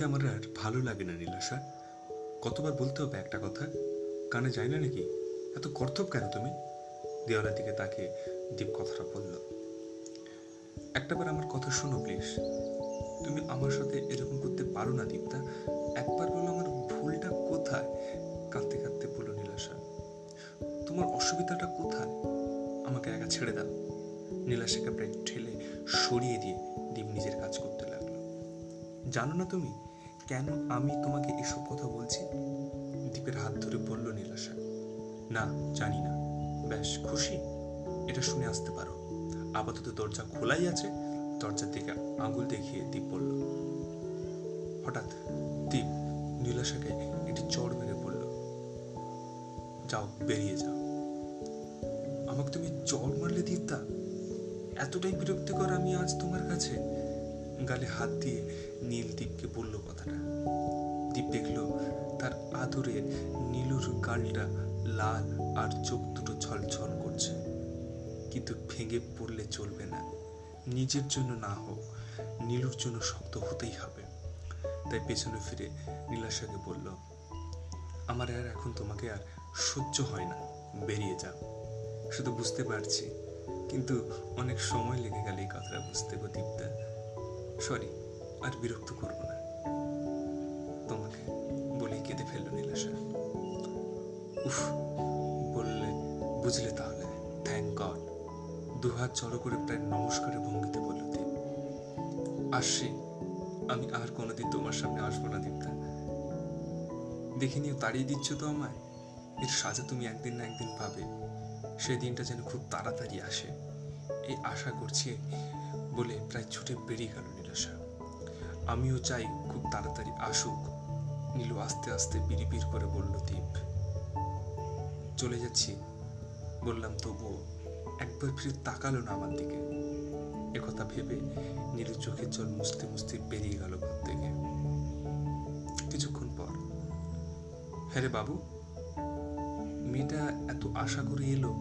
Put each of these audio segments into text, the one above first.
তোমাকে আমার আর ভালো লাগে না নীলাশা কতবার বলতে হবে একটা কথা। কানে যায় না নাকি? এত কর্তব কেন তুমি? দেওয়ালের দিকে তাকে দীপ কথাটা বলল। একটাবার আমার কথা শোনো, প্লিজ। তুমি আমার সাথে এরকম করতে পারো না, দীপ্তা। একবার বলো আমার ভুলটা কোথায়? কাঁদতে কাঁদতে বলো নীলাশা তোমার অসুবিধাটা কোথায়? আমাকে একা ছেড়ে দাও। নীলাশাকে প্রায় ঠেলে সরিয়ে দিয়ে দীপ নিজের কাজ করতে লাগল। জানো না তুমি কেন আমি তোমাকে এসব কথা বলছি? দীপের হাত ধরে বলল নীলাশা। না, জানি না। বেশ খুশি? এটা শুনে আসতে পারো। আপাতত দরজা খোলাই আছে। দরজার দিকে আঙুল দেখিয়ে দীপ বলল, হঠাৎ দীপ নীলাশাকে একটি চড় মেরে বলল, যাও, বেরিয়ে যাও। আমাকে তুমি চড় মারলে দীপদা? এতটাই বিরক্তিকর আমি আজ তোমার কাছে? গালে হাত দিয়ে নীল দীপকে বলল কথাটা। দীপ দেখল তার আদরের নীলুর গালটা লাল আর চোখ দুটো ছলছল করছে। কিন্তু ভেঙে পড়লে চলবে না। নিজের জন্য না হোক, নীলুর জন্য শক্ত হতেই হবে। তাই পেছনে ফিরে নীলাশাকে বলল, আমার আর এখন তোমাকে আর সহ্য হয় না। বেরিয়ে যাও। শুধু বুঝতে পারছি, কিন্তু অনেক সময় লেগে গেল এই কথাটা বুঝতে গো দীপদা। সরি আর বিরক্ত করব না। তোমাকে বলেই কেঁদে ফেলল নীলাশা। উফ, বললে, বুঝলে তাহলে। থ্যাংক গড দুহাত জড়ো করে প্রায় নমস্কারের ভঙ্গিতে বলল, দীপ আসছি আমি আর কোনোদিন তোমার সামনে আসব না দীপদা দেখে নিয়ে তাড়িয়ে দিচ্ছ তো আমায়। এর সাজা তুমি একদিন না একদিন পাবে। সেই দিনটা যেন খুব তাড়াতাড়ি আসে। এই আশা করছি বলে প্রায় ছুটে বেরিয়ে গেল আমিও চাই খুব তাড়াতাড়ি আসুক। নীলু আস্তে আস্তে বিড়িবিড় করে বলল, দীপ, চলে যাচ্ছি। বললাম, তবুও একবার ফিরে তাকালো না আমার দিকে। একথা ভেবে নীলু চোখের জল মুছতে মুছতে বেরিয়ে গেল ঘর থেকে। কিছুক্ষণ পর হ্যাঁ রে বাবু, মেয়েটা এত আশা করে এলো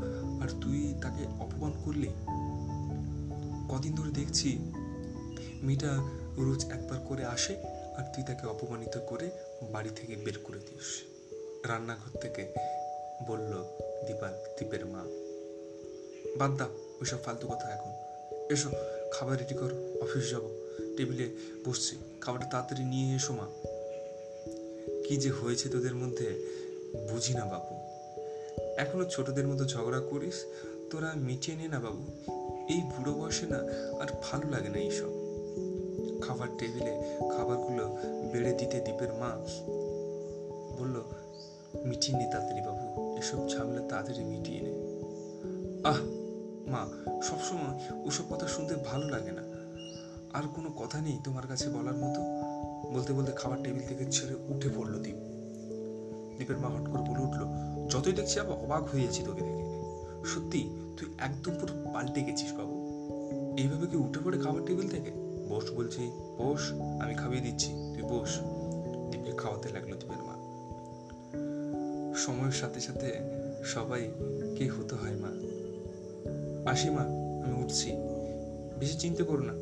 আর তুই তাকে অপমান করলি? কদিন ধরে দেখছি মেয়েটা রোজ একবার করে আসে আর তুই তাকে অপমানিত করে বাড়ি থেকে বের করে দিস। রান্নাঘর থেকে বলল, দীপাল, দীপের মা। বাদ দাও, ওইসব ফালতু কথা এখন। এসো, খাবার রেডি কর অফিস যাব। টেবিলে বসছি, খাবারটা তাড়াতাড়ি নিয়ে এসো মা। কি যে হয়েছে তোদের মধ্যে, বুঝি না বাবু এখনও ছোটদের মতো ঝগড়া করিস, তোরা মিটিয়ে নে না বাবু। এই বুড়ো বয়সে না আর ভালো লাগে না এইসব। খাবার টেবিলে খাবারগুলো বেড়ে দিতে দীপের মা বলল, মিটিয়ে নে তাড়াতাড়ি বাবু, এসব ঝামেলা তাড়াতাড়ি মিটিয়ে নে। আহ, মা, সবসময় ওসব কথা শুনতে ভালো লাগে না। আর কোনো কথা নেই তোমার কাছে বলার মতো? বলতে বলতে খাবার টেবিল থেকে ছেড়ে উঠে পড়ল দীপ। দীপের মা হট করে বলে উঠল, যতই দেখছি আবার অবাক হয়ে যাচ্ছি তোকে দেখে। সত্যি, তুই একদম পুরো পাল্টে গেছিস বাবু। এইভাবে কি উঠে পড়ে খাবার টেবিল থেকে? বস বলছি বস আমি খাইয়ে দিচ্ছি, তুই বস দীপকে খাওয়াতে লাগল দীপের মা। সময়ের সাথে সাথে সবাই কে হতে হয় মা? আসি মা আমি উঠছি। বেশি চিন্তা করো না।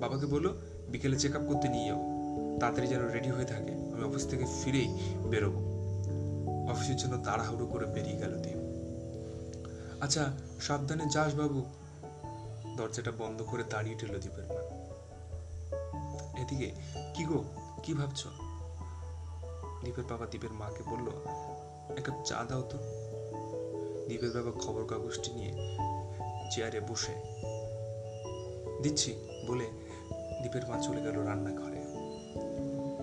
বাবাকে বলো, বিকেলে চেক আপ করতে নিয়ে যাও তাড়াতাড়ি যেন রেডি হয়ে থাকে, আমি অফিস থেকে ফিরেই বেরোবো। অফিসের জন্য তাড়াহুড়ো করে বেরিয়ে গেল দীপ। আচ্ছা সাবধানে যাস বাবু। দরজাটা বন্ধ করে দাঁড়িয়ে ঠেলো দীপের মা। এদিকে, কি গো, কি ভাবছ? দীপের বাবা দীপের মাকে বলল, এক কাপ চা দাও তো। দীপের বাবা খবর কাগজটি নিয়ে চেয়ারে বসে, দিচ্ছি। বলে দীপের মা চলে গেল রান্নাঘরে।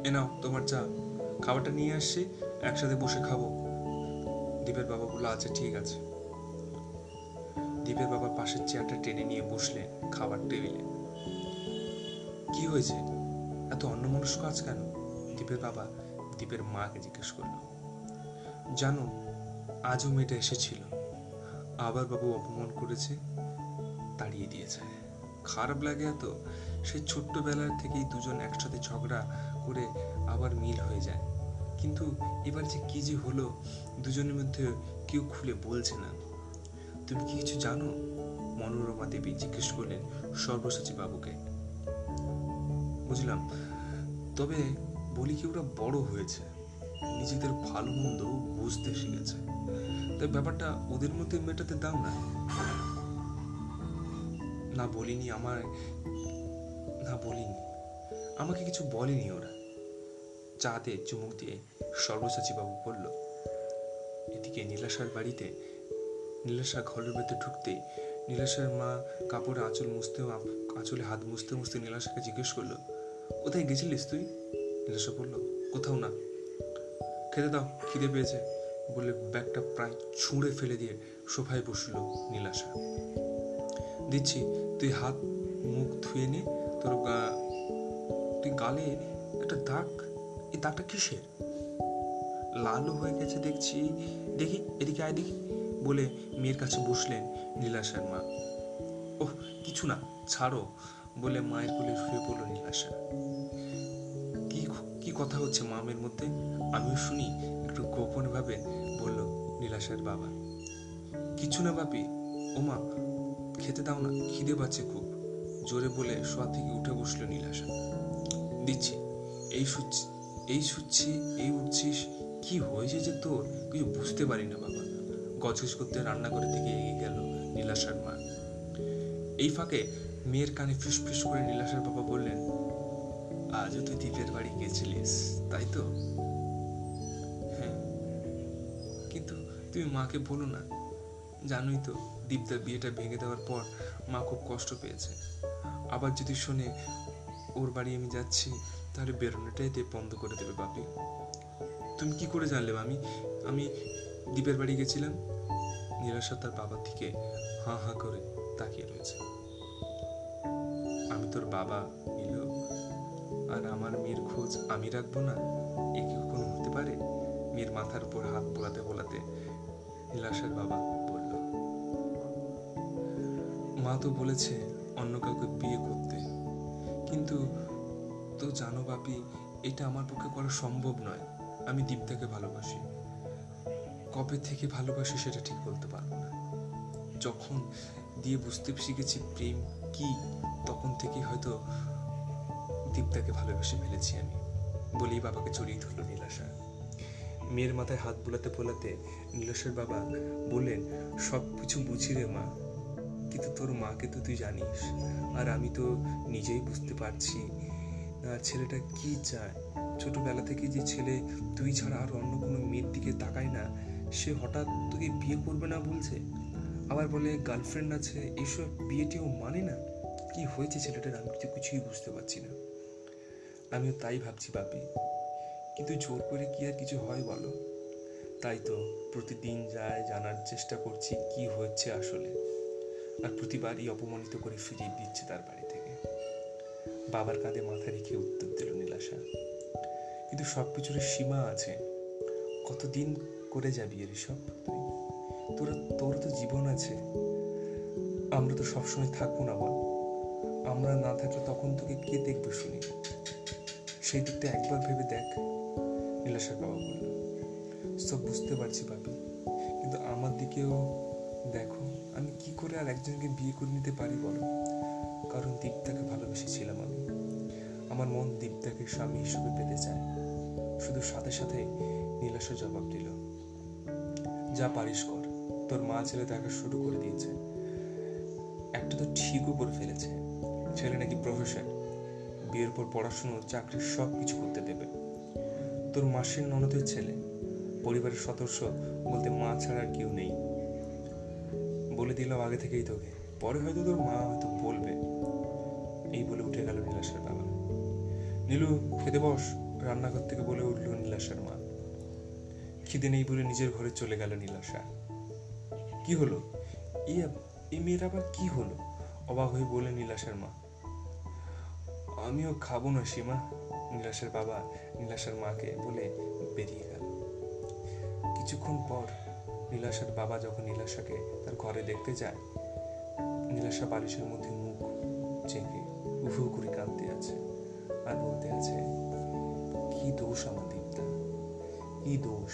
এ নাও, তোমার চা, খাবারটা নিয়ে আসছি, একসাথে বসে খাব। দীপের বাবা বলল আচ্ছা ঠিক আছে। দীপের বাবা পাশের চেয়ারটা টেনে নিয়ে বসলেন খাবার টেবিলে। কি হয়েছে? এত অন্যমনস্ক আজ কেন? দীপের বাবা দীপের মাকে জিজ্ঞেস করল। জানো, আজও মেয়েটা এসেছিল। আবার বাবু অপমান করেছে, তাড়িয়ে দিয়েছে। খারাপ লাগে এত, সে ছোট্টবেলার থেকেই দুজন একসাথে ঝগড়া করে আবার মিল হয়ে যায়। কিন্তু এবার যে কি যে হলো, দুজনের মধ্যে কেউ খুলে বলছে না। তুমি কি কিছু জানো? মনোরমা দেবী জিজ্ঞেস করলেন সর্বসাচী বাবুকে। বুঝলাম। তবে বলি কি, ওরা বড় হয়েছে। নিজেদের ভালো মন্দ বুঝতে শিখেছে। তাই ব্যাপারটা ওদের মধ্যে মেটাতে দাও না। না বলিনি আমার না বলিনি। আমাকে কিছু বলেনি ওরা। চাতে চুমুক দিয়ে সর্বসাচী বাবু বলল, এদিকে নীলাশার বাড়িতে নীলাশা ঘরের ভেতর ঢুকতেই নীলাশার মা কাপড়ে আঁচল মুছতে আঁচলে হাত মুছতে মুছতে নীলাশাকে জিজ্ঞেস করল কোথায় গেছিলিস তুই? নীলাশা বলল। কোথাও না। খেতে দাও, খিদে পেয়েছে। বলে ব্যাগটা প্রায় ছুঁড়ে ফেলে দিয়ে সোফায় বসল নীলাশা। দিচ্ছি, তুই হাত, মুখ ধুয়ে নে। তোর গা, তুই গালে একটা দাগ? এই দাগটা কিসের? লালও হয়ে গেছে দেখছি। দেখি, এদিকে আয় দেখি। বলে মেয়ের কাছে বসলেন নীলাশার মা। ওহ, কিছু না, ছাড়ো। বলে মায়ের কোলে শুয়ে পড়ল নীলাশা কি কি কথা হচ্ছে মামের মধ্যে? আমিও শুনি, একটু গোপন ভাবে বলল নীলাশার বাবা। কিছু না বাপি ওমা, খেতে দাও না, খিদে পাচ্ছে খুব। জোরে বলে শোয়া থেকে উঠে বসল নীলাশা দিচ্ছি। এই শুচ্ছি এই শুচ্ছি, এই উঠছিস? কি হয়েছে যে তোর? কিছু বুঝতে পারি না বাবা। গজগজ করতে রান্নাঘরে থেকে এগিয়ে গেল নীলাশার মা। এই ফাঁকে মেয়ের কানে ফিস ফিস করে নীলাশার বাবা বললেন, আজও তুই দ্বীপের বাড়ি গেছিলিস, তাই তো? হ্যাঁ কিন্তু তুমি মাকে বলো না। জানোই তো, দীপদার বিয়েটা ভেঙে দেওয়ার পর মা খুব কষ্ট পেয়েছে। আবার যদি শোনে, ওর বাড়ি আমি যাচ্ছি, তাহলে বেরোনোটাই দেব বন্ধ করে দেবে বাপি। তুমি কি করে জানলে আমি আমি দ্বীপের বাড়ি গেছিলাম? নিরাশা তার বাবার দিকে হাঁ হাঁ করে তাকিয়ে রয়েছে। আমি তোর বাবা নিল আর আমার মেয়ের খোঁজ আমি রাখব না? এ কি কখনো হতে পারে? মেয়ের মাথার উপর হাত বোলাতে বোলাতে নীলাশার বাবা বলল, মা তো বলেছে অন্য কাউকে বিয়ে করতে। কিন্তু তো জানো বাপি, এটা আমার পক্ষে করা সম্ভব নয়। আমি দীপ্তাকে ভালোবাসি। কবে থেকে ভালোবাসি সেটা ঠিক বলতে পারব না। যখন দিয়ে বুঝতে শিখেছি প্রেম কি তখন থেকে হয়তো দীপ্তাকে ভালোবেসে ফেলেছি আমি। বলেই বাবাকে চড়িয়ে ধরলো নীলাশা। মেয়ের মাথায় হাত বোলাতে বোলাতে নীলাশার বাবা বললেন, সব কিছু বুঝি রে মা, কিন্তু তোর মাকে তো তুই জানিস। আর আমি তো নিজেই বুঝতে পারছি না ছেলেটা কি চায়। ছোটবেলা থেকে যে ছেলে তুই ছাড়া আর অন্য কোনো মেয়ের দিকে তাকায় না, সে হঠাৎ তোকে বিয়ে করবে না বলছে? আবার বলে, গার্লফ্রেন্ড আছে, এসব বিয়েটিও মানে না? কি হয়েছে ছেলেটার আমি তো কিছুই বুঝতে পারছি না। আমিও তাই ভাবছি বাপি। কিন্তু জোর করে কি আর কিছু হয় বলো? তাই তো প্রতিদিন যায় জানার চেষ্টা করছি কি হচ্ছে আসলে। আর প্রতিবারই অপমানিত করে ফিরিয়ে দিচ্ছে তার বাড়ি থেকে। বাবার কাঁধে মাথা রেখে উত্তর দিল নীলাশা। কিন্তু সব কিছুর সীমা আছে। কতদিন করে যাবি এর সব তোরা তোর তো জীবন আছে। আমরা তো সবসময় থাকব না বল। আমরা না থাকলে তখন তোকে কে দেখবে শুনি? সেই দিকটা একবার ভেবে দেখ, নীলাশার বাবা বলল। সব বুঝতে পারছি বাপি কিন্তু আমার দিকেও দেখো, আমি কি করে আর একজনকে বিয়ে করে নিতে পারি বলো? কারণ দীপ্তাকে ভালোবেসেছিলাম আমি। আমার মন দীপ্তাকে স্বামী হিসেবে পেতে চায়। শুধু সাথে সাথে নীলাশা জবাব দিল, যা পারিস কর। তোর মা ছেলে দেখা শুরু করে দিয়েছে। একটা তো ঠিকও করে ফেলেছে। ছেলে নাকি প্রফেসর বিয়ের পর পড়াশুনো চাকরি সব কিছু করতে দেবে। তোর মাসির ননদের ছেলে, পরিবারের সদস্য বলতে মা ছাড়া আর কেউ নেই। বলে দিলাম আগে থেকেই তোকে, পরে হয়তো তোর মা হয়তো বলবে। এই বলে উঠে গেল নীলাশার বাবা। নীলু, খেতে বস, রান্নাঘর থেকে বলে উঠল নীলাশার মা। খিদে নেই বলে নিজের ঘরে চলে গেল নীলাশা। কি হলো? এই মেয়ের আবার কি হলো? অবাক হয়ে বলে নীলাশার মা আমিও খাব না সীমা, নীলাশার বাবা নীলাশার মাকে বলে বেরিয়ে গেল। কিছুক্ষণ পর নীলাশার বাবা যখন নীলাশাকে তার ঘরে দেখতে যায়, নীলাশা বালিশের মধ্যে মুখ চেঁকে উহু করে কাঁদতে আছে আর বলতে আছে, কি দোষ আমার দীপ্তা, কি দোষ?